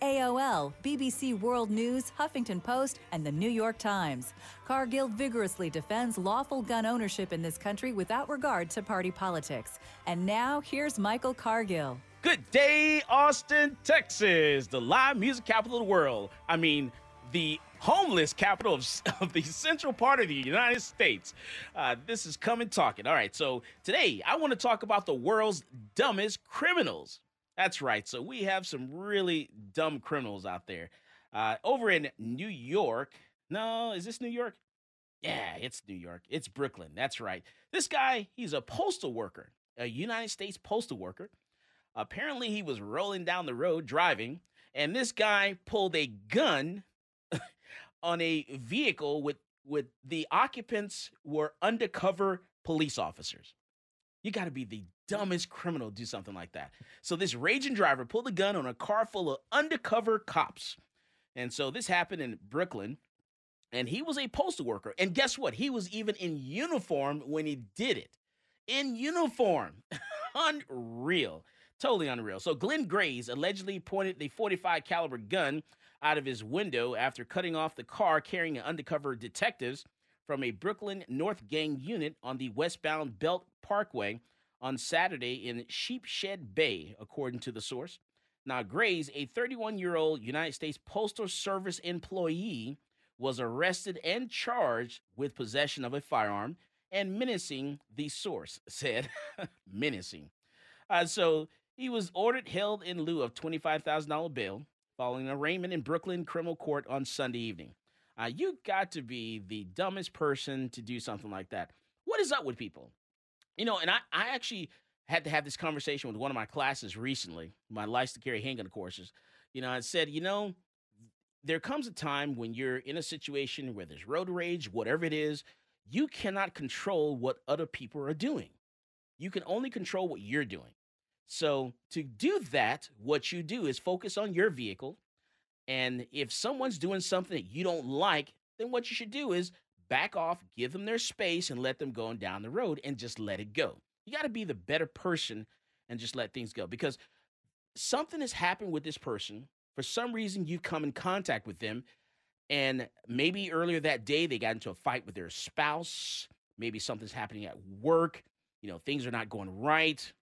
AOL, BBC World News, Huffington Post, and the New York Times. Cargill vigorously defends lawful gun ownership in this country without regard to party politics. And now, here's Michael Cargill. Good day, Austin, Texas, the live music capital of the world. I mean, the homeless capital of, of the central part of the United States. Uh, this is coming talking. All right, so today I want to talk about the world's dumbest criminals. That's right. So we have some really dumb criminals out there. Uh, over in New York. No, is this New York? Yeah, it's New York. It's Brooklyn. That's right. This guy, he's a postal worker, a United States postal worker. Apparently, he was rolling down the road driving, and this guy pulled a gun on a vehicle with with the occupants were undercover police officers. You got to be the dumbest criminal to do something like that. So this raging driver pulled a gun on a car full of undercover cops. And so this happened in Brooklyn. And he was a postal worker. And guess what? He was even in uniform when he did it. In uniform. unreal. Totally unreal. So Glenn Grays allegedly pointed the 45 caliber gun out of his window after cutting off the car carrying undercover detectives from a Brooklyn North Gang unit on the westbound Belt Parkway on Saturday in Sheepshead Bay, according to the source. Now, Grays, a 31 year old United States Postal Service employee, was arrested and charged with possession of a firearm and menacing, the source said. menacing. Uh, so he was ordered held in lieu of $25,000 bail following arraignment in Brooklyn criminal court on Sunday evening. Uh, you got to be the dumbest person to do something like that. What is up with people? You know, and I, I actually had to have this conversation with one of my classes recently, my license to carry handgun courses. You know, I said, you know, there comes a time when you're in a situation where there's road rage, whatever it is, you cannot control what other people are doing. You can only control what you're doing. So, to do that, what you do is focus on your vehicle. And if someone's doing something that you don't like, then what you should do is back off, give them their space, and let them go on down the road and just let it go. You got to be the better person and just let things go because something has happened with this person. For some reason, you've come in contact with them, and maybe earlier that day they got into a fight with their spouse. Maybe something's happening at work. You know, things are not going right.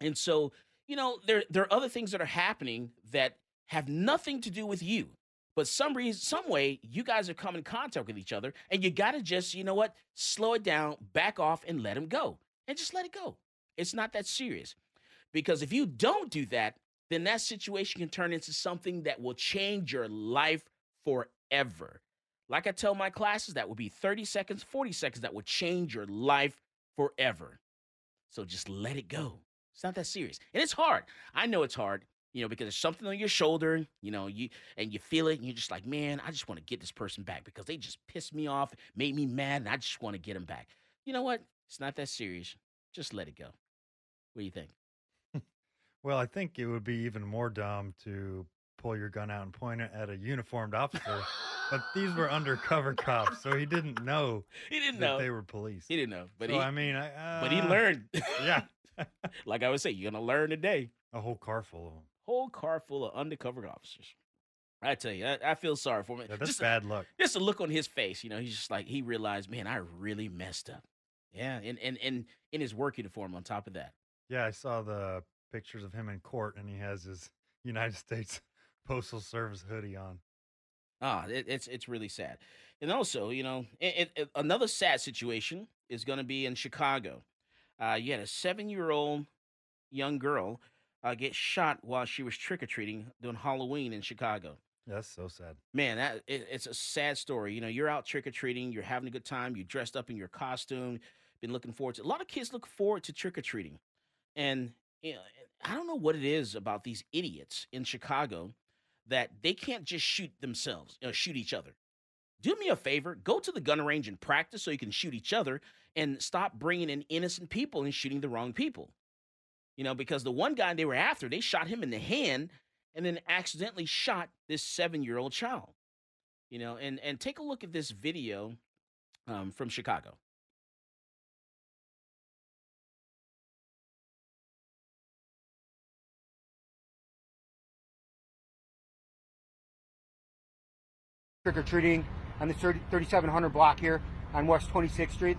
And so, you know, there there are other things that are happening that have nothing to do with you. But some reason, some way, you guys are coming in contact with each other, and you got to just, you know what, slow it down, back off, and let them go, and just let it go. It's not that serious, because if you don't do that, then that situation can turn into something that will change your life forever. Like I tell my classes, that would be 30 seconds, 40 seconds that would change your life forever. So just let it go. It's not that serious. And it's hard. I know it's hard, you know, because there's something on your shoulder, you know, you and you feel it, and you're just like, man, I just want to get this person back because they just pissed me off, made me mad, and I just want to get them back. You know what? It's not that serious. Just let it go. What do you think? Well, I think it would be even more dumb to pull your gun out and point it at a uniformed officer. but these were undercover cops, so he didn't know He didn't that know. they were police. He didn't know, but so he I mean, I, uh, but he learned. Yeah, like I would say, you're gonna learn today. a whole car full of them. Whole car full of undercover officers. I tell you, I, I feel sorry for him. Yeah, that's just, bad luck. just a look on his face, you know, he's just like he realized, man, I really messed up. Yeah, and and and in his work uniform on top of that. Yeah, I saw the pictures of him in court, and he has his United States postal service hoodie on. Ah, it, it's it's really sad. And also, you know, it, it, another sad situation is going to be in Chicago. Uh, you had a seven-year-old young girl uh, get shot while she was trick or treating during Halloween in Chicago. That's so sad. Man, that it, it's a sad story. You know, you're out trick or treating, you're having a good time, you dressed up in your costume, been looking forward to. A lot of kids look forward to trick or treating, and you know, I don't know what it is about these idiots in Chicago that they can't just shoot themselves, uh, shoot each other. Do me a favor, go to the gun range and practice so you can shoot each other, and stop bringing in innocent people and shooting the wrong people. You know, because the one guy they were after, they shot him in the hand and then accidentally shot this seven year old child. You know, and and take a look at this video um, from Chicago. trick or treating on the 30, 3700 block here on West 26th Street.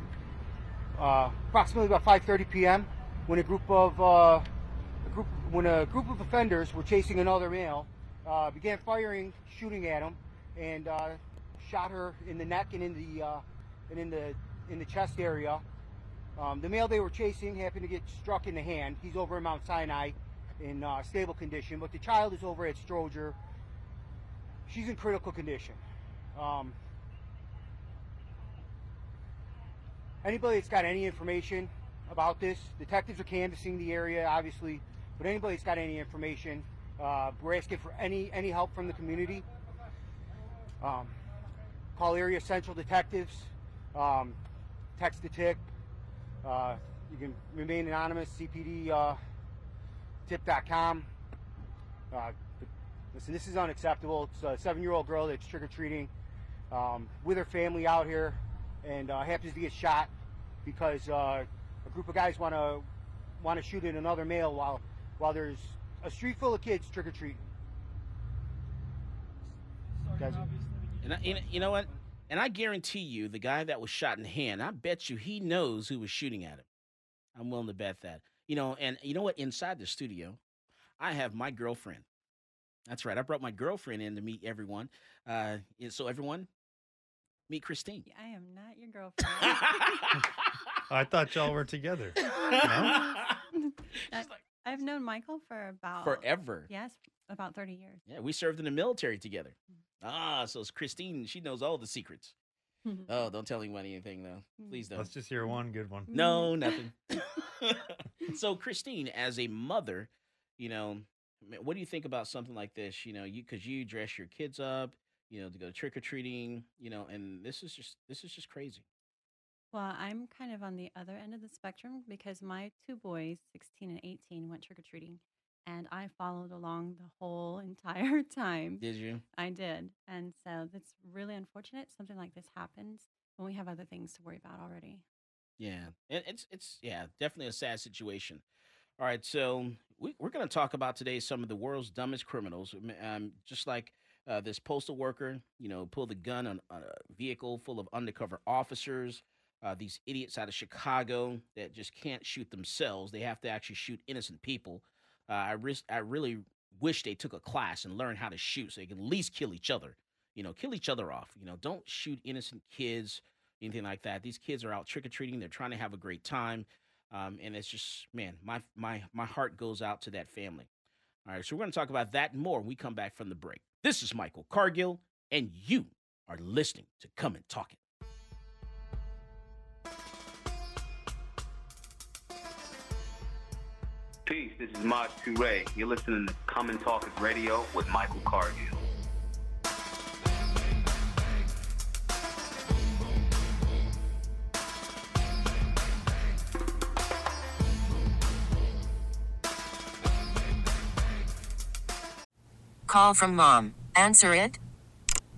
Uh, approximately about 5:30 p.m. when a group of uh, a group when a group of offenders were chasing another male, uh, began firing, shooting at him, and uh, shot her in the neck and in the uh, and in the in the chest area. Um, the male they were chasing happened to get struck in the hand. He's over in Mount Sinai in uh, stable condition, but the child is over at Stroger. She's in critical condition. Um, anybody that's got any information about this, detectives are canvassing the area, obviously, but anybody that's got any information, uh, we're asking for any any help from the community. Um, call area central detectives, um, text the tip. Uh, you can remain anonymous, cpd uh. Uh, listen, this is unacceptable. It's a seven year old girl that's trick or treating um, with her family out here and uh, happens to get shot because uh, a group of guys want to want to shoot at another male while while there's a street full of kids trick or treating. And I, you know- you know what? And I guarantee you, the guy that was shot in the hand, I bet you he knows who was shooting at him. I'm willing to bet that. You know, and you know what? Inside the studio, I have my girlfriend. That's right. I brought my girlfriend in to meet everyone. Uh, and so everyone, meet Christine. I am not your girlfriend. I thought y'all were together. I- She's like, I've known Michael for about Forever. Yes, about thirty years. Yeah, we served in the military together. Mm-hmm. Ah, so it's Christine. She knows all the secrets. Oh, don't tell anyone anything though. Please mm. don't. Let's just hear one good one. Mm. No, nothing. so, Christine, as a mother, you know, what do you think about something like this? You know, you because you dress your kids up, you know, to go trick or treating, you know, and this is just this is just crazy. Well, I'm kind of on the other end of the spectrum because my two boys, 16 and 18, went trick or treating, and I followed along the whole entire time. Did you? I did, and so that's really unfortunate. Something like this happens when we have other things to worry about already. Yeah, and it's it's yeah, definitely a sad situation. All right, so we, we're going to talk about today some of the world's dumbest criminals. Um, just like uh, this postal worker, you know, pulled the gun on, on a vehicle full of undercover officers. Uh, these idiots out of Chicago that just can't shoot themselves; they have to actually shoot innocent people. Uh, I I really wish they took a class and learned how to shoot, so they can at least kill each other. You know, kill each other off. You know, don't shoot innocent kids anything like that. These kids are out trick or treating. They're trying to have a great time, um, and it's just man, my my my heart goes out to that family. All right, so we're going to talk about that more when we come back from the break. This is Michael Cargill, and you are listening to Come and Talk It. Peace, this is Maj Toure. You're listening to Come and Talk It Radio with Michael Cargill. Call from mom. Answer it.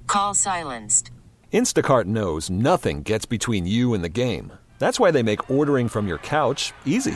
Call silenced. Instacart knows nothing gets between you and the game. That's why they make ordering from your couch easy.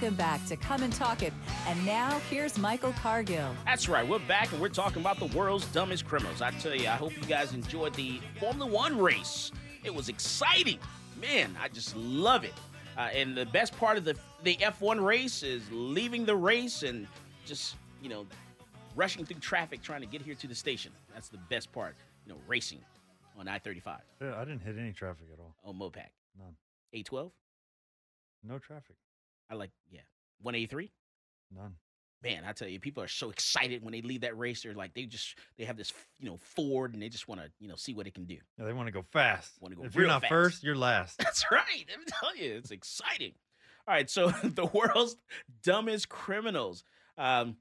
Welcome back to Come and Talk It. And now here's Michael Cargill. That's right. We're back and we're talking about the world's dumbest criminals. I tell you, I hope you guys enjoyed the Formula One race. It was exciting. Man, I just love it. Uh, and the best part of the the F1 race is leaving the race and just, you know, rushing through traffic trying to get here to the station. That's the best part, you know, racing on I 35. Yeah, I didn't hit any traffic at all. On Mopac. None. A12? No traffic. I like, yeah. 183? None. man, I tell you, people are so excited when they leave that race. They're like, they just they have this, you know, Ford, and they just want to, you know, see what it can do. Yeah, they want to go fast. Want to go if you're not fast. first, you're last. That's right. Let me tell you, it's exciting. All right, so the world's dumbest criminals. Um,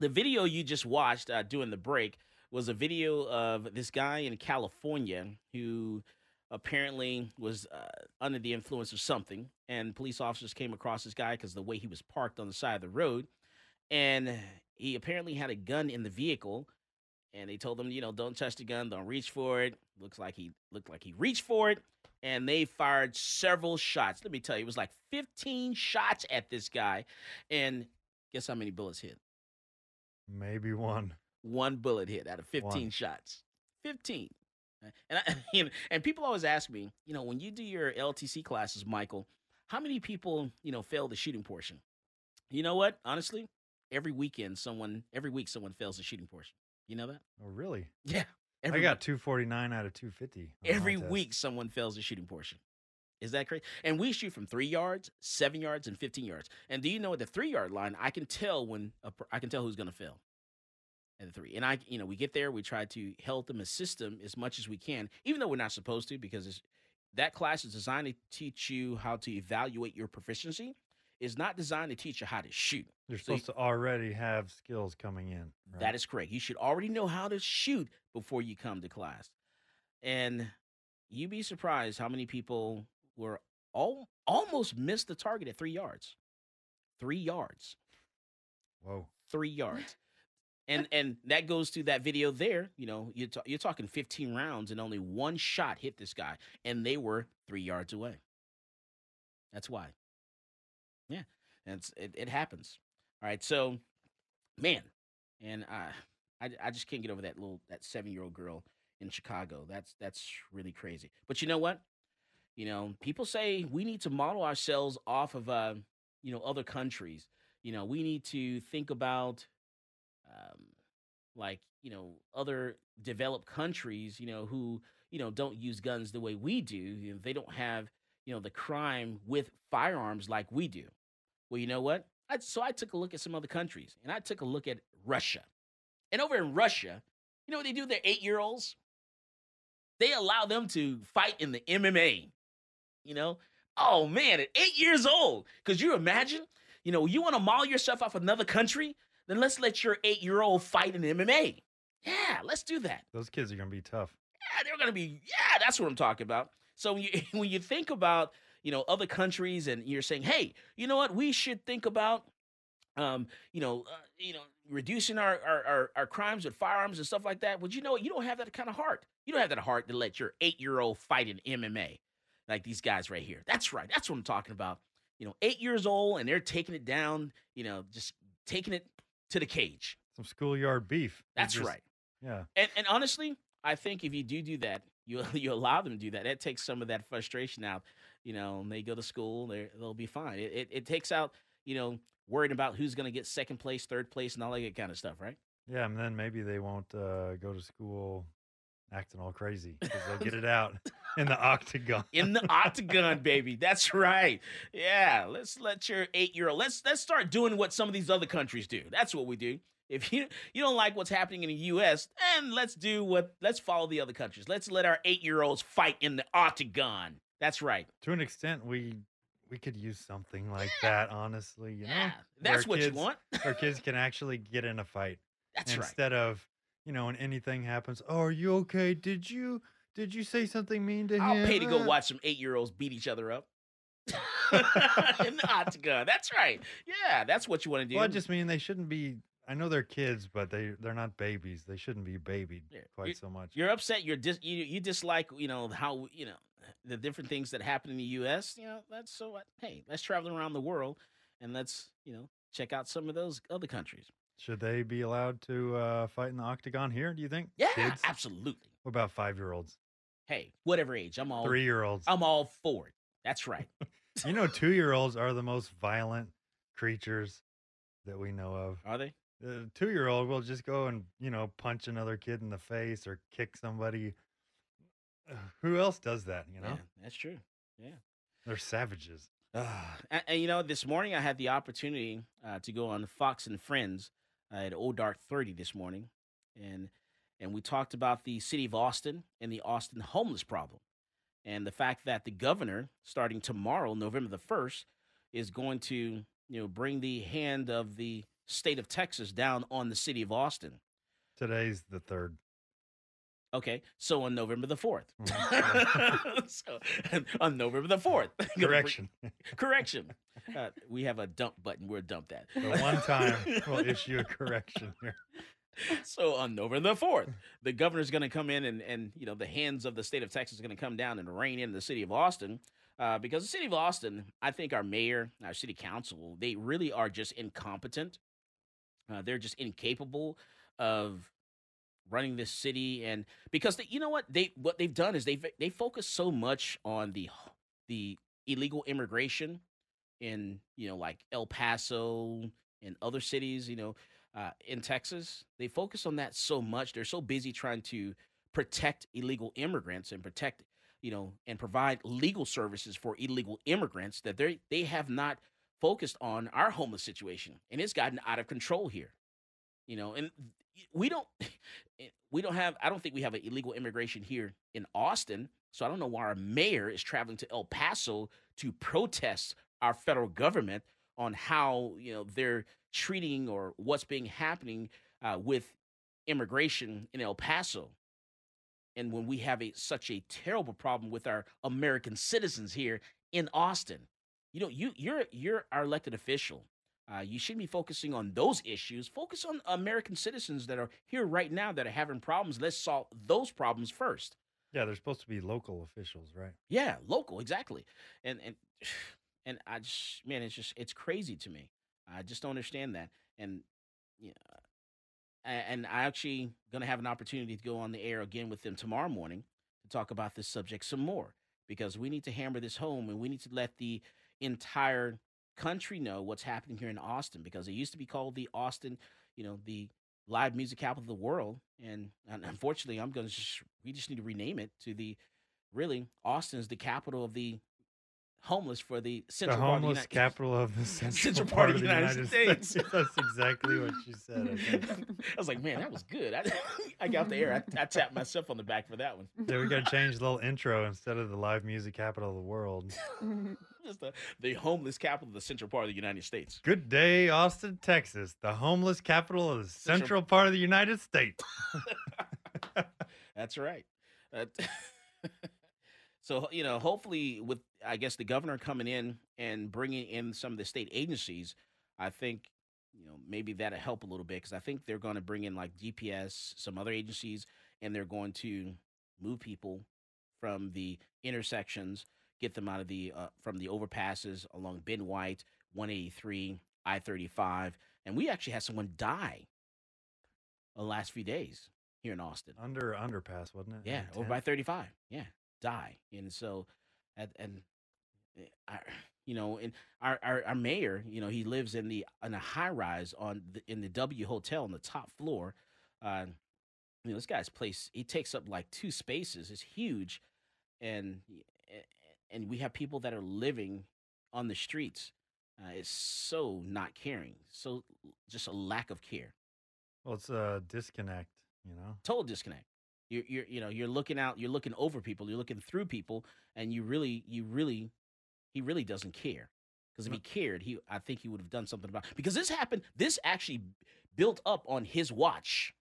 the video you just watched uh, during the break was a video of this guy in California who apparently was uh, under the influence of something, and police officers came across this guy because the way he was parked on the side of the road, and he apparently had a gun in the vehicle, and they told him, you know, don't touch the gun, don't reach for it. Looks like he looked like he reached for it, and they fired several shots. Let me tell you, it was like 15 shots at this guy, and guess how many bullets hit? Maybe one. one bullet hit out of 15 One. shots. 15. Uh, And I, and, and people always ask me, you know, when you do your LTC classes, Michael, how many people, you know, fail the shooting portion? You know what? Honestly, every weekend someone every week someone fails the shooting portion. You know that? Oh, really? Yeah. I got 249 out of 250. every week someone fails the shooting portion. Is that crazy? And we shoot from three yards, seven yards, and fifteen yards. And do you know at the three yard line, I can tell when a, I can tell who's going to fail the three. And I, you know, we get there, we try to help them, assist them as much as we can, even though we're not supposed to, because it's, that class is designed to teach you how to evaluate your proficiency. It's not designed to teach you how to shoot. You're So you- supposed to already have skills coming in. Right? That is correct. You should already know how to shoot before you come to class. And you'd be surprised how many people were all, almost missed the target at three yards. Three yards. Whoa. Three yards. And and that goes to that video there. You know, you're, you're talking 15 rounds and only one shot hit this guy, and they were three yards away. That's why. Yeah, and it, it happens. All right, so, man, and uh, I I just can't get over that little that seven year old girl in Chicago. That's that's really crazy. But you know what? You know, people say we need to model ourselves off of uh, you know, other countries. You know, we need to think about um, like you know other developed countries you know who you know don't use guns the way we do you know, they don't have you know the crime with firearms like we do. Well you know what? I, so i took a look at some other countries and i took a look at russia. And over in russia you know what they do their eight year olds they allow them to fight in the mma you know? Oh man at eight years old because you imagine you know you want to maul yourself off another country then let's let your eight year old fight in MMA. Yeah, let's do that. Those kids are going to be tough. Yeah, they're gonna be. Yeah, that's what I'm talking about. So when you when you think about you know other countries and you're saying, hey, you know what, we should think about, um, you know, uh, you know, reducing our, our our our crimes with firearms and stuff like that. But you know, what? you don't have that kind of heart. You don't have that heart to let your eight year old fight in MMA like these guys right here. That's right. That's what I'm talking about. You know, eight years old and they're taking it down. You know, just taking it to the cage. Some schoolyard beef. That's just- right. Yeah. And and honestly, I think if you do do that, you you allow them to do that. That takes some of that frustration out. You know, and they go to school, they they'll be fine. It, it it takes out you know worrying about who's going to get second place, third place, and all that kind of stuff, right? Yeah, and then maybe they won't uh, go to school acting all crazy because they'll get it out in the octagon. In the octagon, baby. That's right. Yeah, let's let your eight year old let's let's start doing what some of these other countries do. That's what we do. If you you don't like what's happening in the U.S., then let's do what let's follow the other countries. Let's let our eight year olds fight in the octagon. That's right. to an extent, we we could use something like that. Honestly, you know, Yeah, where that's what you want. Our kids can actually get in a fight That's right. instead of you know when anything happens. Oh, are you okay? Did you did you say something mean to him? I'll pay to go Uh, watch some eight year olds beat each other up. in the octagon. That's right. Yeah, that's what you want to do. Well, I just mean they shouldn't be I know they're kids, but they they're not babies. They shouldn't be babied Yeah, quite you- so much. You're upset. You're dis- you you dislike you know how you know the different things that happen in the U.S. You know that's so. Hey, let's travel around the world and let's you know check out some of those other countries. Should they be allowed to uh, fight in the octagon here? Do you think? Yeah, Kids? absolutely. What about five year olds, Hey, whatever age, I'm all three year olds? I'm all for it. That's right. You know, two year olds are the most violent creatures that we know of. Are they? The two year old will just go and, you know, punch another kid in the face or kick somebody. Uh, Who else does that? You know, Yeah, that's true. Yeah. they're savages. Uh, and, and, you know, this morning I had the opportunity uh, to go on Fox and Friends uh, at Old Dark Thirty this morning, and and we talked about the city of Austin and the Austin homeless problem, and the fact that the governor, starting tomorrow, November the first, is going to you know bring the hand of the state of Texas down on the city of Austin. Today's the third. Okay, so on November the fourth, Mhm. so on November the fourth, Correction. correction. Uh, we have a dump button. We're dump that. the one time we'll issue a correction here. so on November the fourth, the governor's going to come in, and and you know the hands of the state of Texas are going to come down and reign in the city of Austin. Uh, because the city of Austin, I think our mayor, our city council, they really are just incompetent. Uh, they're just incapable of running this city, and because they, you know what they what they've done is they they focus so much on the the illegal immigration in you know like El Paso and other cities, you know, uh, in Texas. They focus on that so much. They're so busy trying to protect illegal immigrants and protect, you know, and provide legal services for illegal immigrants that they they have not focused on our homeless situation, and it's gotten out of control here. You know, and we don't we don't have I don't think we have an illegal immigration here in Austin. So I don't know why our mayor is traveling to El Paso to protest our federal government on how you know they're treating or what's being happening uh, with immigration in El Paso. And when we have a such a terrible problem with our American citizens here in Austin, you know, you you're you're our elected official. Uh, you shouldn't be focusing on those issues. Focus on American citizens that are here right now that are having problems. Let's solve those problems first. Yeah, they're supposed to be local officials, right? Yeah, local, exactly. And and and I just man, it's just it's crazy to me. I just don't understand that. And yeah, a- and I actually gonna have an opportunity to go on the air again with them tomorrow morning to talk about this subject some more because we need to hammer this home and we need to let the entire country know what's happening here in Austin because it used to be called the Austin, you know, the live music capital of the world. And, unfortunately, I'm going to just, we just need to rename it to the, really, Austin's the capital of the homeless for the The central part of the homeless United- capital of the central, Central part, of the United, States. States. That's exactly what you said. I. I was like, man, that was good. I, I got the air. I, I tapped myself on the back for that one. Yeah, we got to change the little intro instead of the live music capital of the world. Just the, the homeless capital of the central part of the United States. Good day, Austin, Texas, the homeless capital of the Central- central part of the United States. That's right. Uh, so you know, hopefully, with I guess the governor coming in and bringing in some of the state agencies, I think you know maybe that'll help a little bit because I think they're going to bring in like DPS, some other agencies, and they're going to move people from the intersections, get them out of the uh, from the overpasses along Ben White, 183, I 35, and we actually had someone die the last few days here in Austin. Under underpass, wasn't it? Yeah, over by 35. Yeah, die. And so, and, and eh, I, you know, and our, our our mayor, you know, he lives in the in a high rise on the, in the W Hotel on the top floor. Uh, you know, this guy's place he takes up like two spaces. It's huge, and eh, and we have people that are living on the streets. Uh, it's so not caring, so just a lack of care Well, it's a disconnect, you know. total disconnect. You're, you're, you know, you're looking out, you're looking over people, you're looking through people, and you really, you really, he really doesn't care. Because if he cared, he, I think he would have done something about. Because this happened, this actually built up on his watch.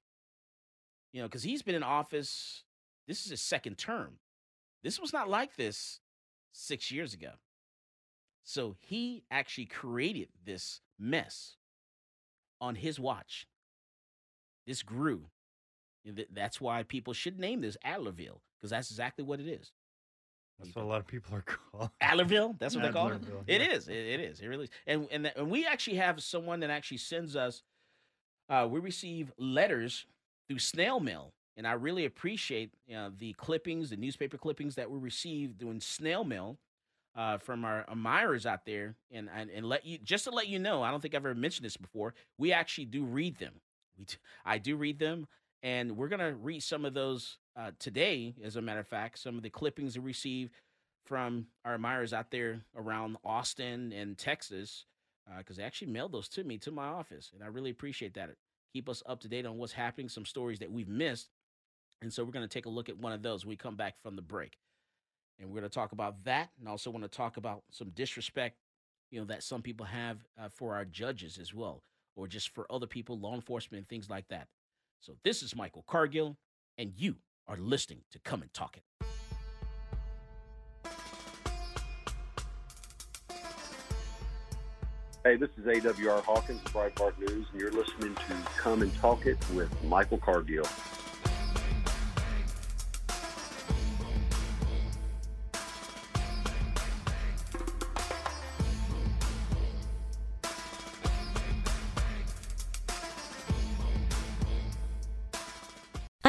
You know, because he's been in office. This is his second term. This was not like this six years ago. So he actually created this mess on his watch. this grew. That's why people should name this Adlerville because that's exactly what it is. That's what a lot of people are called. Adlerville. That's what they call it. Adlerville, It yeah. is. It, it is. It really is. And and, and we actually have someone that actually sends us. Uh, we receive letters through snail mail, and I really appreciate you know, the clippings, the newspaper clippings that we receive doing snail mail uh, from our admirers out there. And, and and let you just to let you know, I don't think I've ever mentioned this before. We actually do read them. We t- I do read them, and we're gonna read some of those uh, today. As a matter of fact, some of the clippings we received from our admirers out there around Austin and Texas, because they actually mailed those to me to my office, and I really appreciate that. Keep us up to date on what's happening, some stories that we've missed, and so we're going to take a look at one of those when we come back from the break, and we're going to talk about that, and also want to talk about some disrespect, you know, that some people have uh, for our judges as well, or just for other people, law enforcement, things like that. So this is Michael Cargill, and you are listening to Come and Talk It. Hey, this is AWR Hawkins Breitbart News, and you're listening to Come and Talk It with Michael Cargill.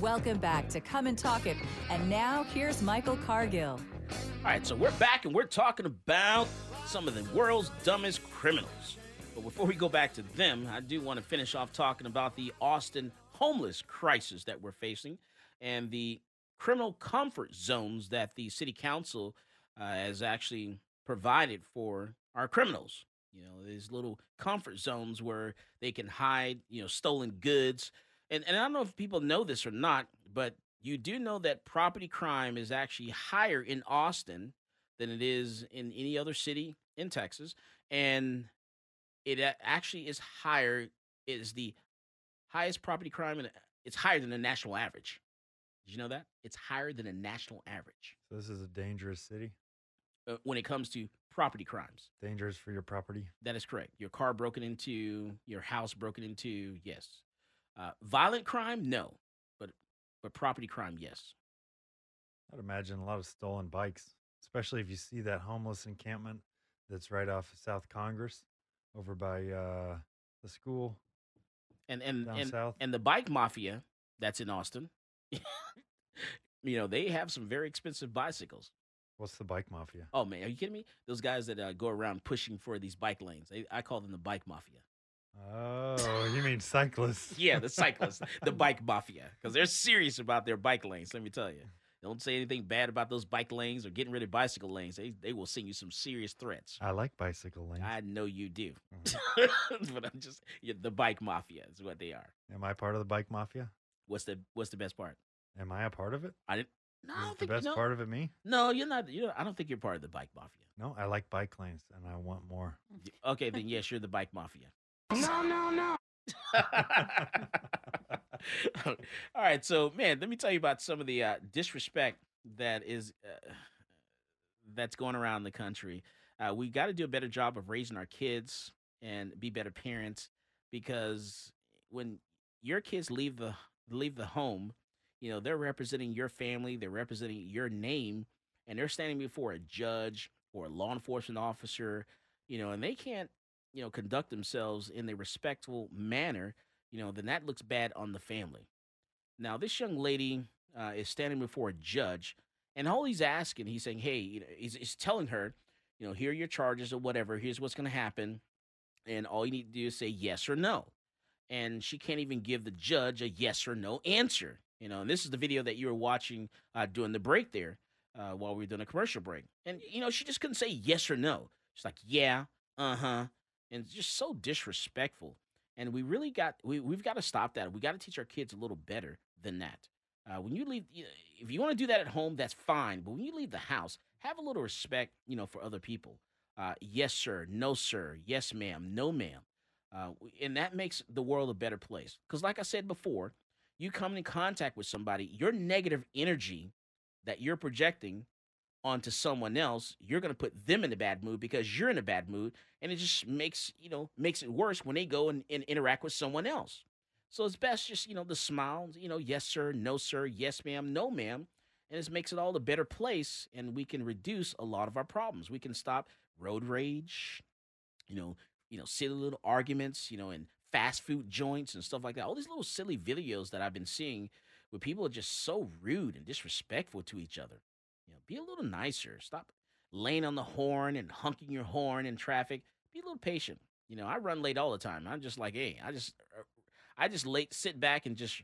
Welcome back to Come and Talk It. And now here's Michael Cargill. All right, so we're back and we're talking about some of the world's dumbest criminals. But before we go back to them, I do want to finish off talking about the Austin homeless crisis that we're facing and the criminal comfort zones that the city council uh, has actually provided for our criminals. You know, these little comfort zones where they can hide, you know, stolen goods. And, and I don't know if people know this or not, but you do know that property crime is actually higher in Austin than it is in any other city in Texas. And it actually is higher, it is the highest property crime, and it's higher than the national average. Did you know that? It's higher than a national average So this is a dangerous city. uh, when it comes to property crimes. Dangerous for your property. That is correct. Your car broken into, your house broken into, yes. Uh, violent crime, no, but but property crime, yes. I'd imagine a lot of stolen bikes, especially if you see that homeless encampment that's right off of South Congress over by uh, the school. And and Down and, south? and the bike mafia that's in Austin, you know, they have some very expensive bicycles. What's the bike mafia? Oh man, are you kidding me? Those guys that uh, go around pushing for these bike lanes, they, I call them the bike mafia. Oh, you mean cyclists? Yeah, the cyclists, the bike mafia, because they're serious about their bike lanes. Let me tell you, don't say anything bad about those bike lanes or getting rid of bicycle lanes. They they will send you some serious threats. I like bicycle lanes. I know you do, Mm-hmm. but I'm just the bike mafia is what they are. Am I part of the bike mafia? What's the what's the best part? Am I a part of it? I didn't. No, I don't the think best no, part of it me? No, you're not. You know, I don't think you're part of the bike mafia. No, I like bike lanes and I want more. Okay, then yes, you're the bike mafia. No, no, no. All right, so man, let me tell you about some of the uh, disrespect that is uh, that's going around the country. Uh, we got to do a better job of raising our kids and be better parents because when your kids leave the leave the home, you know they're representing your family, they're representing your name, and they're standing before a judge or a law enforcement officer, you know, and they can't you know conduct themselves in a respectful manner you know then that looks bad on the family. Now this young lady uh, is standing before a judge and all he's asking he's saying hey you know, he's, he's telling her you know here are your charges or whatever here's what's going to happen and all you need to do is say yes or no and she can't even give the judge a yes or no answer you know and this is the video that you were watching uh, during the break there uh, while we were doing a commercial break, and you know she just couldn't say yes or no. She's like, yeah, uh huh, and it's just so disrespectful. And we really got we we've got to stop that. We got to teach our kids a little better than that. Uh, when you leave, if you want to do that at home, that's fine. But when you leave the house, have a little respect, you know, for other people. Uh, yes, sir. No, sir. Yes, ma'am. No, ma'am. Uh, and that makes the world a better place. Because, like I said before, you come in contact with somebody, your negative energy that you're projecting onto someone else, you're going to put them in a bad mood because you're in a bad mood, and it just makes you know makes it worse when they go and, and interact with someone else. So it's best just you know the smile, you know, yes sir, no sir, yes ma'am, no ma'am, and this makes it all a better place, and we can reduce a lot of our problems. We can stop road rage, you know, you know, silly little arguments, you know, in fast food joints and stuff like that. All these little silly videos that I've been seeing where people are just so rude and disrespectful to each other. You know, be a little nicer. Stop laying on the horn and honking your horn in traffic. Be a little patient. You know, I run late all the time. I'm just like, hey, I just, uh, I just late sit back and just,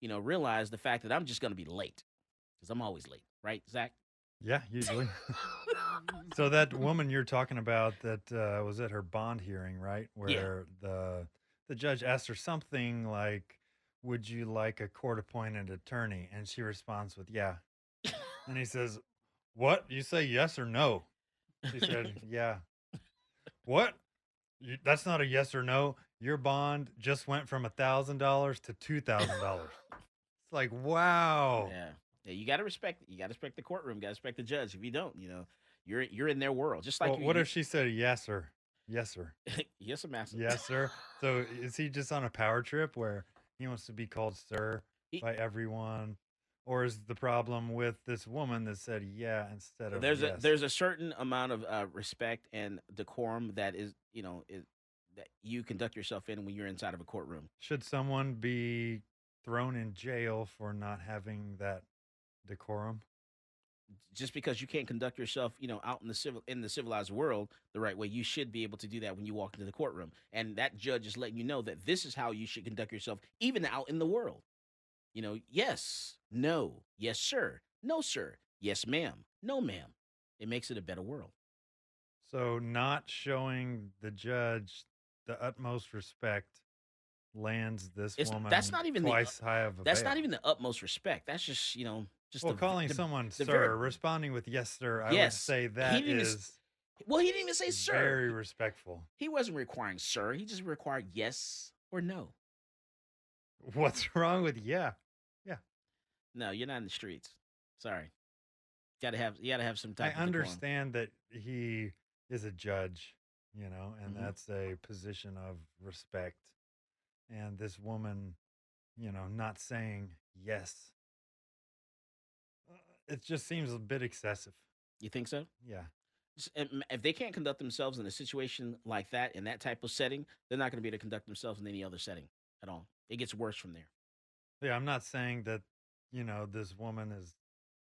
you know, realize the fact that I'm just gonna be late because I'm always late, right, Zach? Yeah, usually. so that woman you're talking about that uh, was at her bond hearing, right? Where the the judge asked her something like, "Would you like a court-appointed attorney?" And she responds with, "Yeah." and he says, "What? You say yes or no?" She said, "Yeah." What? You, that's not a yes or no. Your bond just went from a thousand dollars to two thousand dollars. It's like, wow. Yeah. Yeah, you gotta respect you gotta respect the courtroom, You gotta respect the judge. If you don't, you know, you're you're in their world. Just like Well, you- what if she said yes sir? Yes sir. yes, master. Yes, sir. So is he just on a power trip where he wants to be called sir by everyone? Or is the problem with this woman that said yeah instead of there's yes? a there's a certain amount of uh, respect and decorum that is you know is that you conduct yourself in when you're inside of a courtroom. Should someone be thrown in jail for not having that decorum? Just because you can't conduct yourself, you know, out in the civil in the civilized world the right way, you should be able to do that when you walk into the courtroom. And that judge is letting you know that this is how you should conduct yourself, even out in the world. You know, yes, no, yes, sir, no, sir, yes, ma'am, no, ma'am. It makes it a better world. So not showing the judge the utmost respect lands this It's, woman that's not even twice the, high of a That's bail. not even the utmost respect. That's just you know just well, the, calling the- someone the sir, very- responding with yes, sir, I Yes, would say that is. well, he didn't even say sir. very respectful. He wasn't requiring sir. He just required yes or no. What's wrong with yeah? Yeah. No, you're not in the streets. Sorry. Got to have you got to have some time. I decorum. understand that he is a judge, you know, and Mhm. that's a position of respect. And this woman, you know, not saying yes, it just seems a bit excessive. You think so? Yeah. If they can't conduct themselves in a situation like that in that type of setting, they're not going to be able to conduct themselves in any other setting at all. It gets worse from there. Yeah, I'm not saying that, you know, this woman is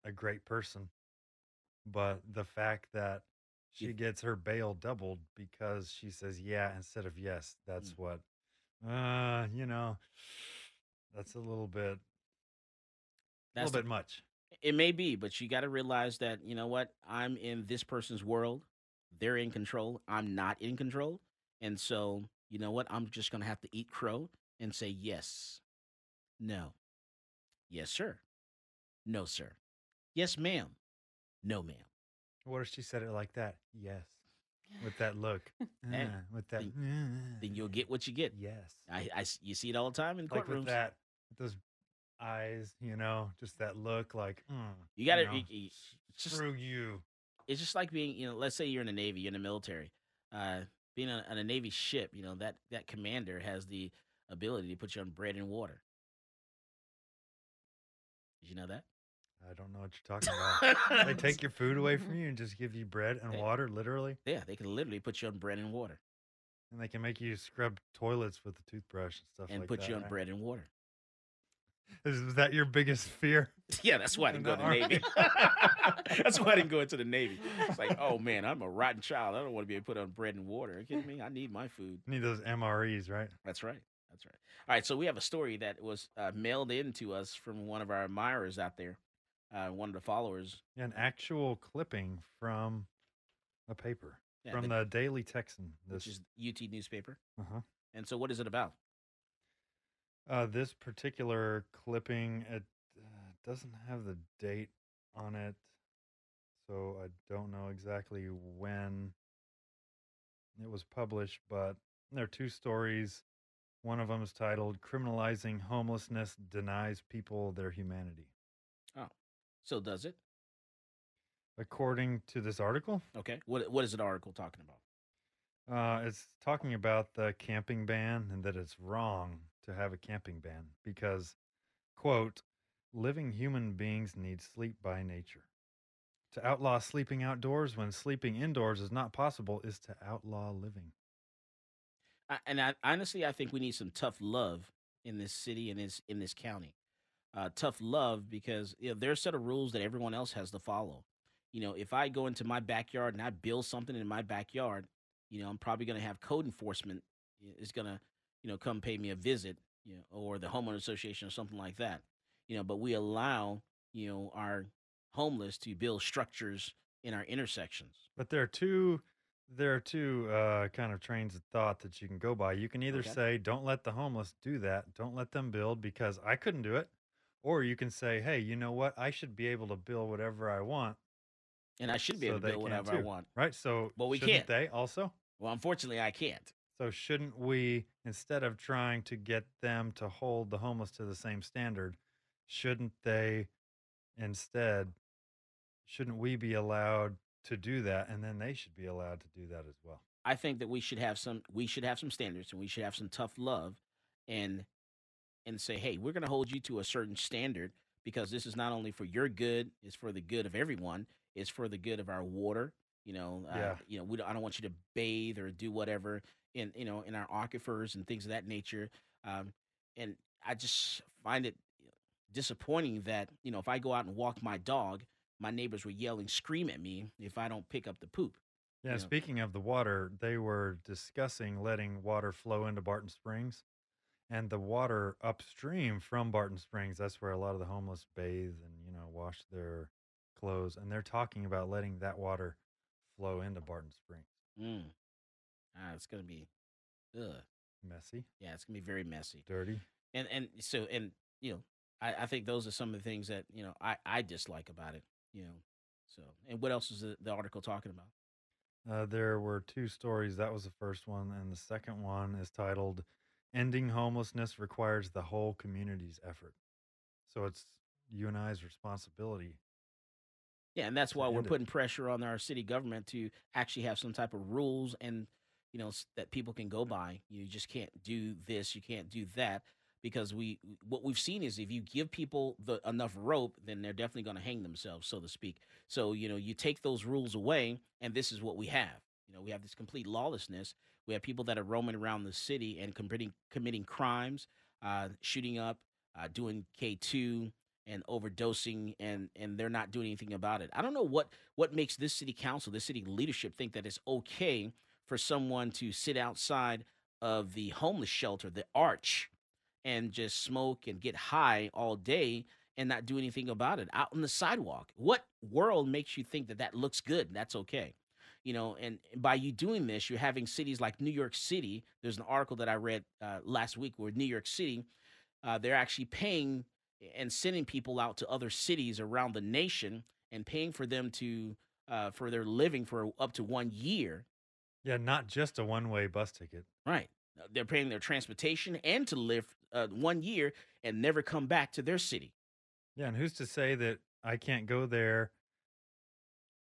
a great person, but the fact that she gets her bail doubled because she says yeah instead of yes, that's Mm. what, uh, you know, that's a little bit, a little the- bit much. It may be, but you got to realize that you know what? I'm in this person's world. They're in control. I'm not in control, and so you know what? I'm just gonna have to eat crow and say yes, no, yes, sir, no, sir, yes, ma'am, no, ma'am. What if she said it like that? Yes. With that look. "Uh," with that. then, then you'll get what you get. Yes. I, I you see it all the time in like courtrooms. with that, with those eyes, you know, just that look like, mm, You got to. know, just, screw you. it's just like being, you know, let's say you're in the Navy, you're in the military, uh, being on, on a Navy ship, you know, that that commander has the ability to put you on bread and water. Did you know that? I don't know what you're talking about. they take your food away from you and just give you bread and They- water, literally. Yeah, they can literally put you on bread and water And they can make you scrub toilets with a toothbrush and stuff like that. and like put that. you on right? bread and water. Is, that your biggest fear? Yeah, that's why I didn't go to the Navy. that's why I didn't go into the Navy. It's like, oh man, I'm a rotten child. I don't want to be put on bread and water. Are you kidding me? I need my food. Need those MREs, right? That's right. That's right. All right. So we have a story that was uh, mailed in to us from one of our admirers out there. uh, one of the followers. An actual clipping from a paper Yeah, from the- the Daily Texan. which This is UT newspaper. uh-huh. And so, what is it about? Uh, this particular clipping, it uh, doesn't have the date on it, so I don't know exactly when it was published. But there are two stories. One of them is titled "Criminalizing Homelessness Denies People Their Humanity." Oh, so does it? According to this article, Okay. What What is an article talking about? Uh, it's talking about the camping ban and that it's wrong to have a camping ban because, quote, living human beings need sleep by nature. To outlaw sleeping outdoors when sleeping indoors is not possible is to outlaw living. I, and I, honestly, I think we need some tough love in this city and this in this county. Uh, tough love because you know, there are a set of rules that everyone else has to follow. You know, if I go into my backyard and I build something in my backyard, you know, I'm probably going to have code enforcement is going to, you know, come pay me a visit, you know, or the homeowner association or something like that. You know, but we allow, you know, our homeless to build structures in our intersections. But there are two there are two uh, kind of trains of thought that you can go by. You can either Okay. say, "Don't let the homeless do that. Don't let them build because I couldn't do it," or you can say, "Hey, you know what? I should be able to build whatever I want." And I should be so able to build whatever I want. Right? So, But we can't. They also. Well, unfortunately, I can't. So shouldn't we, instead of trying to get them to hold the homeless to the same standard, shouldn't they instead? Shouldn't we be allowed to do that, and then they should be allowed to do that as well? I think that we should have some we should have some standards and we should have some tough love and and say, hey, we're going to hold you to a certain standard because this is not only for your good, it's for the good of everyone, it's for the good of our water. You know, uh, you know, we don't, I don't want you to bathe or do whatever in you know in our aquifers and things of that nature. Um, and I just find it disappointing that you know if I go out and walk my dog, my neighbors will yell and scream at me if I don't pick up the poop. Yeah. Yeah. Speaking of the water, they were discussing letting water flow into Barton Springs, and the water upstream from Barton Springs. That's where a lot of the homeless bathe and you know wash their clothes, and they're talking about letting that water flow into Barton Springs. Mm. Ah, it's gonna be, ugh. Messy, Yeah, it's gonna be very messy. dirty. And and so and you know, I, I think those are some of the things that you know I I dislike about it. You know, so and what else is the, the article talking about? Uh, there were two stories. That was the first one, and the second one is titled "Ending Homelessness Requires the Whole Community's Effort." So it's you and I's responsibility. Yeah, and that's why we're putting pressure on our city government to actually have some type of rules and you know that people can go by. You just can't do this, you can't do that because we what we've seen is if you give people the enough rope, then they're definitely going to hang themselves, so to speak. So you know you take those rules away, and this is what we have. You know we have this complete lawlessness. We have people that are roaming around the city and committing committing crimes, uh, shooting up, uh, doing K two and overdosing and and they're not doing anything about it. I don't know what what makes this city council, this city leadership think that it's okay for someone to sit outside of the homeless shelter, the arch, and just smoke and get high all day and not do anything about it out on the sidewalk. What world makes you think that that looks good and that's okay? You know, and by you doing this, you're having cities like New York City. There's an article that I read uh, last week where New York City, uh, they're actually paying and sending people out to other cities around the nation and paying for them to uh, for their living for up to one year. Yeah, not just a one-way bus ticket. Right. Uh, They're paying their transportation and to live uh, one year and never come back to their city. Yeah, and who's to say that I can't go there,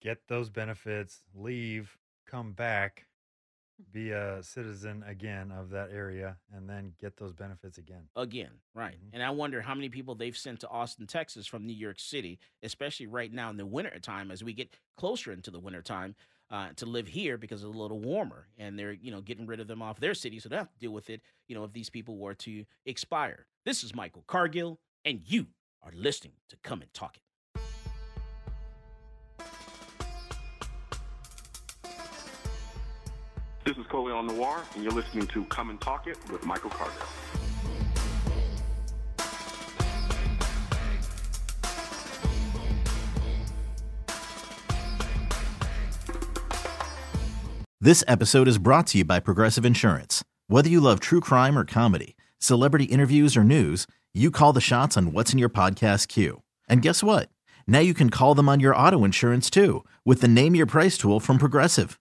get those benefits, leave, come back, be a citizen again of that area, and then get those benefits again? again, right? And I wonder how many people they've sent to Austin, Texas from New York City, especially right now in the winter time as we get closer into the winter time uh, to live here because it's a little warmer and they're, you know, getting rid of them off their city so they have to deal with it, you know, if these people were to expire. This is Michael Cargill, and you are listening to Come and Talk It. This is Colion Noir, and you're listening to Come and Talk It with Michael Cargill. This episode is brought to you by Progressive Insurance. Whether you love true crime or comedy, celebrity interviews or news, you call the shots on what's in your podcast queue. And guess what? Now you can call them on your auto insurance too with the Name Your Price tool from Progressive.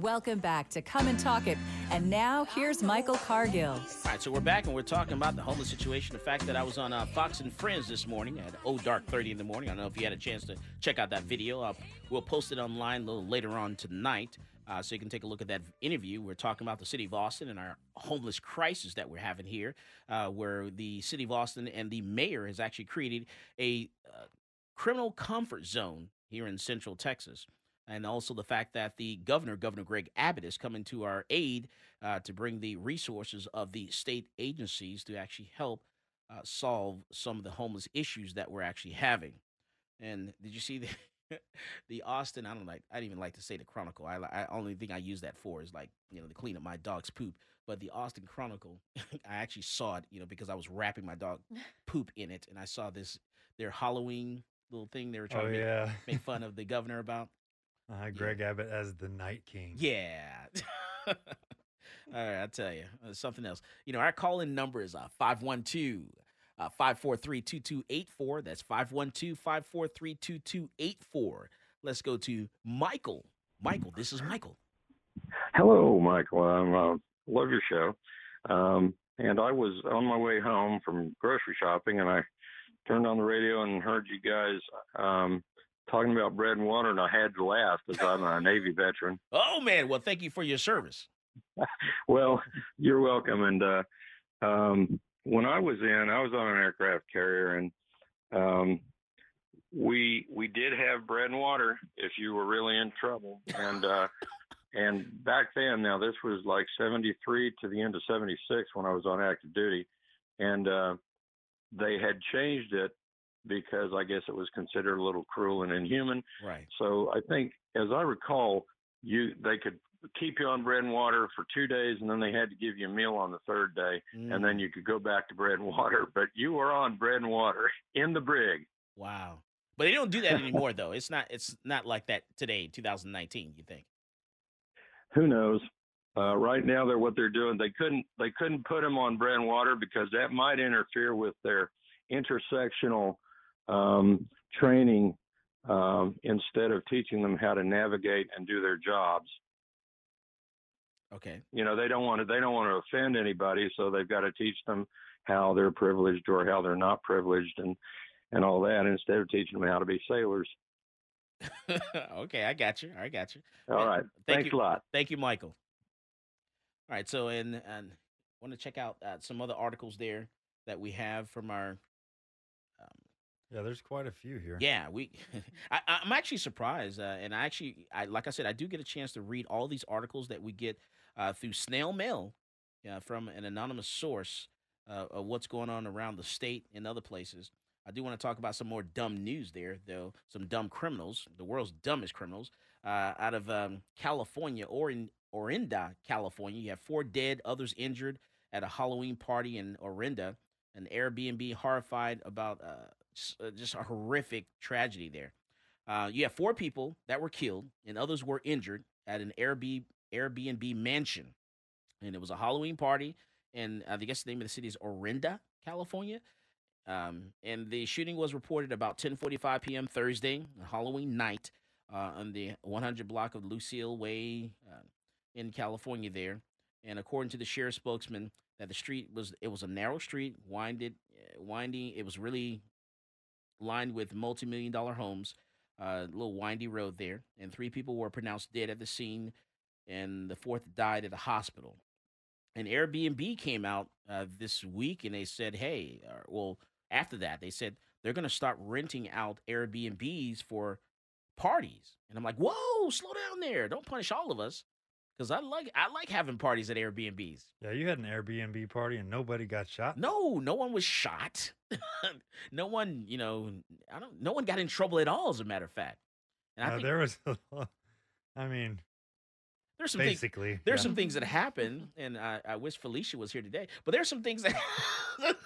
Welcome back to Come and Talk It. And now here's Michael Cargill. All right, so we're back and we're talking about the homeless situation. The fact that I was on uh, Fox and Friends this morning at oh dark 30 in the morning. I don't know if you had a chance to check out that video. Uh, we'll post it online a little later on tonight. Uh, so you can take a look at that interview. We're talking about the city of Austin and our homeless crisis that we're having here, uh, where the city of Austin and the mayor has actually created a uh, criminal comfort zone here in central Texas and also the fact that the governor, Governor Greg Abbott, is coming to our aid uh, to bring the resources of the state agencies to actually help uh, solve some of the homeless issues that we're actually having. And did you see the the Austin? I don't like. I don't even like to say the Chronicle. I, I only thing I use that for is like you know to clean up my dog's poop. But the Austin Chronicle, I actually saw it, you know, because I was wrapping my dog poop in it, and I saw this their Halloween little thing they were trying Oh, to make, yeah. make fun of the governor about. Uh, Greg Abbott as the Night King. Yeah. All right, I tell you, uh, something else. You know, our call in number is uh, 512 uh, 543 2284. That's 512 543 2284. Let's go to Michael. Michael, this is Michael. Hello, Michael. I uh, love your show. Um, and I was on my way home from grocery shopping, and I turned on the radio and heard you guys um, talking about bread and water, and I had to laugh because I'm a Navy veteran. Oh, man. Well, thank you for your service. well, you're welcome. And uh, um, when I was in, I was on an aircraft carrier, and um, we we did have bread and water if you were really in trouble. And uh, and back then, now this was like '73 to the end of '76 when I was on active duty, and uh, they had changed it because I guess it was considered a little cruel and inhuman. Right. So I think, as I recall, you they could keep you on bread and water for two days, and then they had to give you a meal on the third day, and then you could go back to bread and water. But you were on bread and water in the brig. Wow. But they don't do that anymore, though. It's not. It's not like that today, 2019. You think? Who knows? Uh, right now, they're what they're doing. They couldn't they couldn't put them on bread and water because that might interfere with their intersectional um, training um, instead of teaching them how to navigate and do their jobs. Okay. You know, they don't want to they don't want to offend anybody, so they've got to teach them how they're privileged or how they're not privileged and and all that instead of teaching them how to be sailors. okay, I got you. I got you. All Uh. Thank Thanks you. a lot. Thank you, Michael. All right. So, and and want to check out uh, some other articles there that we have from our. Yeah, there's quite a few here. Yeah, we. I, I'm actually surprised, uh, and I actually, I like I said, I do get a chance to read all these articles that we get uh, through snail mail, uh, from an anonymous source uh, of what's going on around the state and other places. I do want to talk about some more dumb news there, though. Some dumb criminals, the world's dumbest criminals, uh, out of um, California, Orin, Orinda, California. You have four dead, others injured at a Halloween party in Orinda. An Airbnb horrified about uh, just, uh, a horrific tragedy there. Uh, you have four people that were killed and others were injured at an Airbnb, Airbnb mansion. And it was a Halloween party. And I guess the name of the city is Orinda, California. Um, and the shooting was reported about 10:45 p.m. Thursday, Halloween night, uh, on the 100 block of Lucille Way uh, in California. There, and according to the sheriff's spokesman, that the street was it was a narrow street, winded, uh, winding. It was really lined with multi-million dollar homes. A little windy road there, and three people were pronounced dead at the scene, and the fourth died at a hospital. And Airbnb came out uh, this week, and they said, "Hey, uh, well." After that, they said they're going to start renting out Airbnbs for parties. And I'm like, whoa, slow down there. Don't punish all of us. Because I like I like having parties at Airbnbs. Yeah, you had an Airbnb party and nobody got shot. No, no one was shot. no one, you know, I don't. No one got in trouble at all. As a matter of fact, and I Uh, think there was, a I mean, there's some things, basically, there's yeah. some things that happen, and I, I wish Felicia was here today. But there's some things that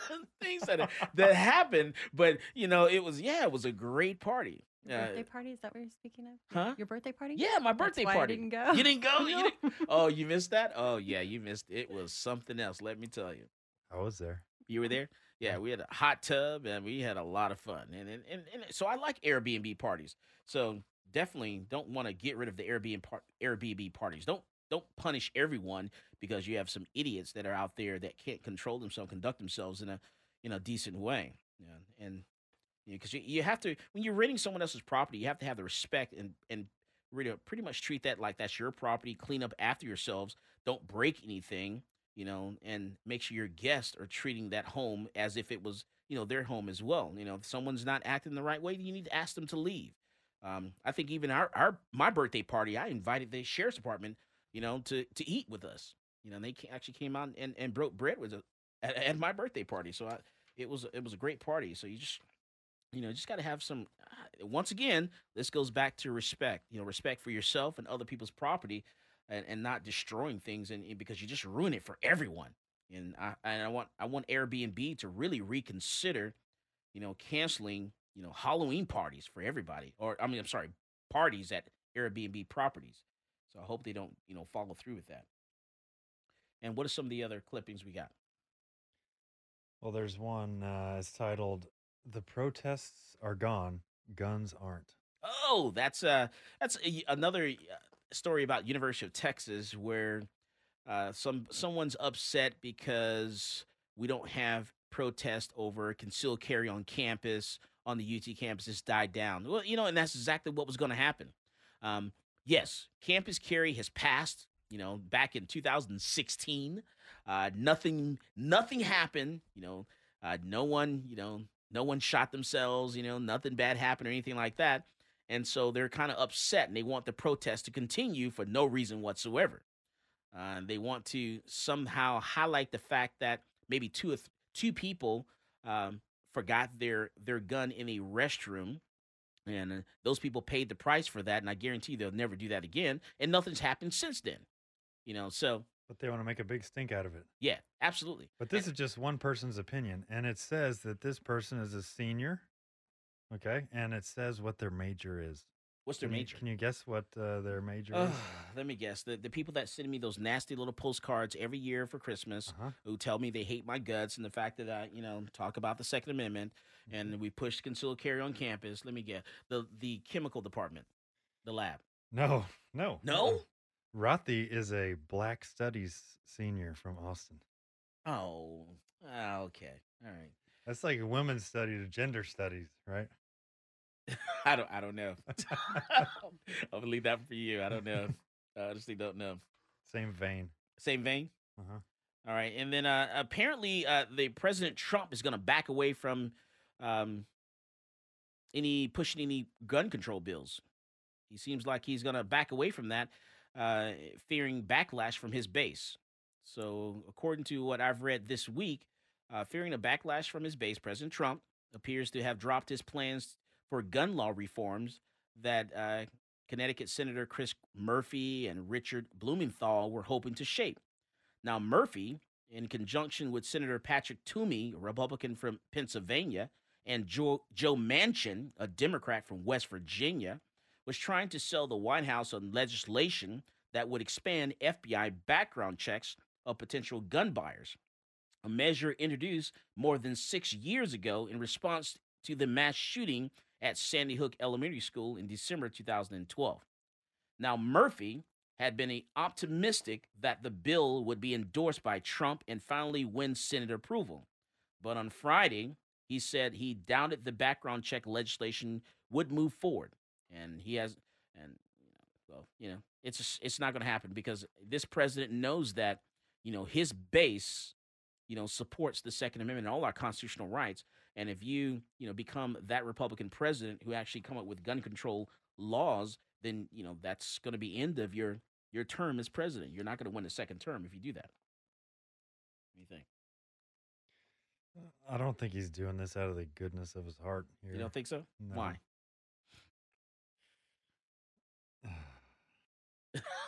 things that that happened. But you know, it was yeah, it was a great party. Your birthday party? Is that what you're speaking of? Huh? Your birthday party? Yeah, my That's birthday why party. I didn't go. You didn't go? You No. didn't- Oh, you missed that? Oh yeah, you missed. It was something else. Let me tell you. I was there. You were there? Yeah, we had a hot tub and we had a lot of fun. And and, and, and so I like Airbnb parties. So definitely don't want to get rid of the Airbnb par- Airbnb parties. Don't don't punish everyone because you have some idiots that are out there that can't control themselves, conduct themselves in a in a decent way. Yeah, and because you, you have to when you're renting someone else's property, you have to have the respect and and really pretty much treat that like that's your property. Clean up after yourselves. Don't break anything you know, and make sure your guests are treating that home as if it was, you know, their home as well. You know, if someone's not acting the right way, you need to ask them to leave. Um, I think even our, our my birthday party, I invited the sheriff's department, you know, to to eat with us. You know, they actually came out and, and broke bread with us at, at my birthday party. So I, it was it was a great party. So you just you know, just got to have some. Uh, once again, this goes back to respect. You know, respect for yourself and other people's property, and, and not destroying things, and because you just ruin it for everyone. And I and I want I want Airbnb to really reconsider, you know, canceling you know Halloween parties for everybody, or I mean, I'm sorry, parties at Airbnb properties. So I hope they don't you know follow through with that. And what are some of the other clippings we got? Well, there's one. Uh, it's titled "The Protests Are Gone, Guns Aren't." Oh, that's uh that's a, another uh, story about University of Texas where uh, some someone's upset because we don't have protest over concealed carry on campus on the UT campus has died down. Well, you know, and that's exactly what was going to happen. Um, yes, campus carry has passed. You know, back in 2016, uh, nothing nothing happened. You know, uh, no one you know no one shot themselves. You know, nothing bad happened or anything like that. And so they're kind of upset and they want the protest to continue for no reason whatsoever. Uh, they want to somehow highlight the fact that maybe two or th- two people um, forgot their their gun in a restroom, and uh, those people paid the price for that. And I guarantee they'll never do that again. And nothing's happened since then. You know, so But they want to make a big stink out of it. yeah, absolutely. But this is just one person's opinion, and it says that this person is a senior. Okay, and it says what their major is. What's their Can you- major? Can you guess what uh, their major Ugh, is? let me guess. The the people that send me those nasty little postcards every year for Christmas, Uh-huh. who tell me they hate my guts and the fact that I, you know, talk about the Second Amendment Mm-hmm. and we push concealed carry on campus. Let me guess. The the chemical department, the lab. No, no, No? Rothy is a Black Studies senior from Austin. Oh, ah, okay, all right. That's like women's study to gender studies, right? I don't I don't know. I'll leave that for you. I don't know. I honestly don't know. Same vein. Same vein. Uh-huh. All right, and then uh, apparently, uh, the President Trump is going to back away from um, any pushing any gun control bills. He seems like he's going to back away from that, uh, fearing backlash from his base. So, according to what I've read this week, uh, fearing a backlash from his base, President Trump appears to have dropped his plans for gun law reforms that uh, Connecticut Senator Chris Murphy and Richard Blumenthal were hoping to shape. Now, Murphy, in conjunction with Senator Patrick Toomey, a Republican from Pennsylvania, and Joe, Joe Manchin, a Democrat from West Virginia, was trying to sell the White House on legislation that would expand FBI background checks of potential gun buyers, a measure introduced more than six years ago in response to the mass shooting at Sandy Hook Elementary School in December 2012. Now, Murphy had been optimistic that the bill would be endorsed by Trump and finally win Senate approval. But on Friday, he said he doubted the background check legislation would move forward. And he has, and you know, well, you know, it's just, it's not going to happen because this president knows that, you know, his base, you know, supports the Second Amendment and all our constitutional rights. And if you, you know, become that Republican president who actually come up with gun control laws, then you know that's going to be end of your your term as president. You're not going to win a second term if you do that. What do you think? Uh, I don't think he's doing this out of the goodness of his heart. Here. You don't think so? No. Why?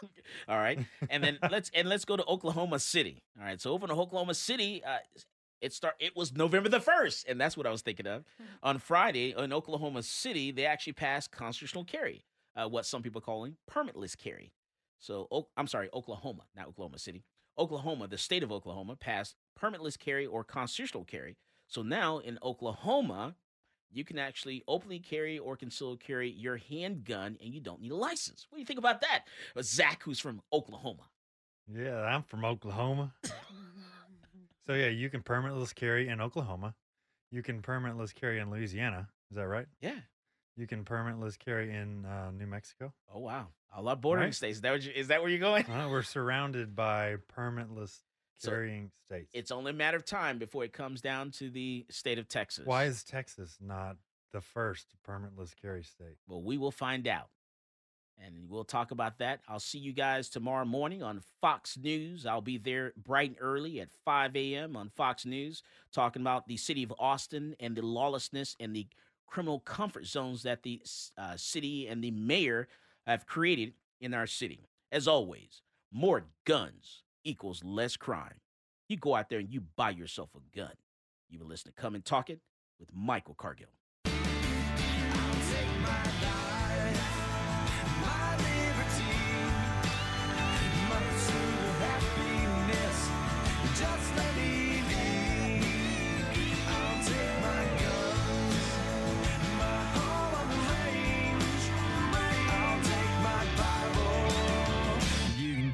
All right, and then let's and let's go to Oklahoma City. All right, so over in Oklahoma City, uh, it start it was November the first, and that's what I was thinking of. On Friday in Oklahoma City, they actually passed constitutional carry, uh, what some people are calling permitless carry. So O- I'm sorry, Oklahoma, not Oklahoma City. Oklahoma, the state of Oklahoma, passed permitless carry or constitutional carry. So now in Oklahoma, you can actually openly carry or conceal carry your handgun, and you don't need a license. What do you think about that, Uh, Zach, who's from Oklahoma? Yeah, I'm from Oklahoma. so yeah, you can permitless carry in Oklahoma. You can permitless carry in Louisiana. Is that right? Yeah. You can permitless carry in uh, New Mexico. Oh wow, a lot of bordering Right. states. Is that, what you, is that where you're going? Uh, we're surrounded by permitless So, carrying states. It's only a matter of time before it comes down to the state of Texas. Why is Texas not the first permitless carry state? Well, we will find out. And we'll talk about that. I'll see you guys tomorrow morning on Fox News. I'll be there bright and early at 5 a.m. on Fox News, talking about the city of Austin and the lawlessness and the criminal comfort zones that the uh, city and the mayor have created in our city. As always, more guns equals less crime. You go out there and you buy yourself a gun. You've been listening to Come and Talk It with Michael Cargill.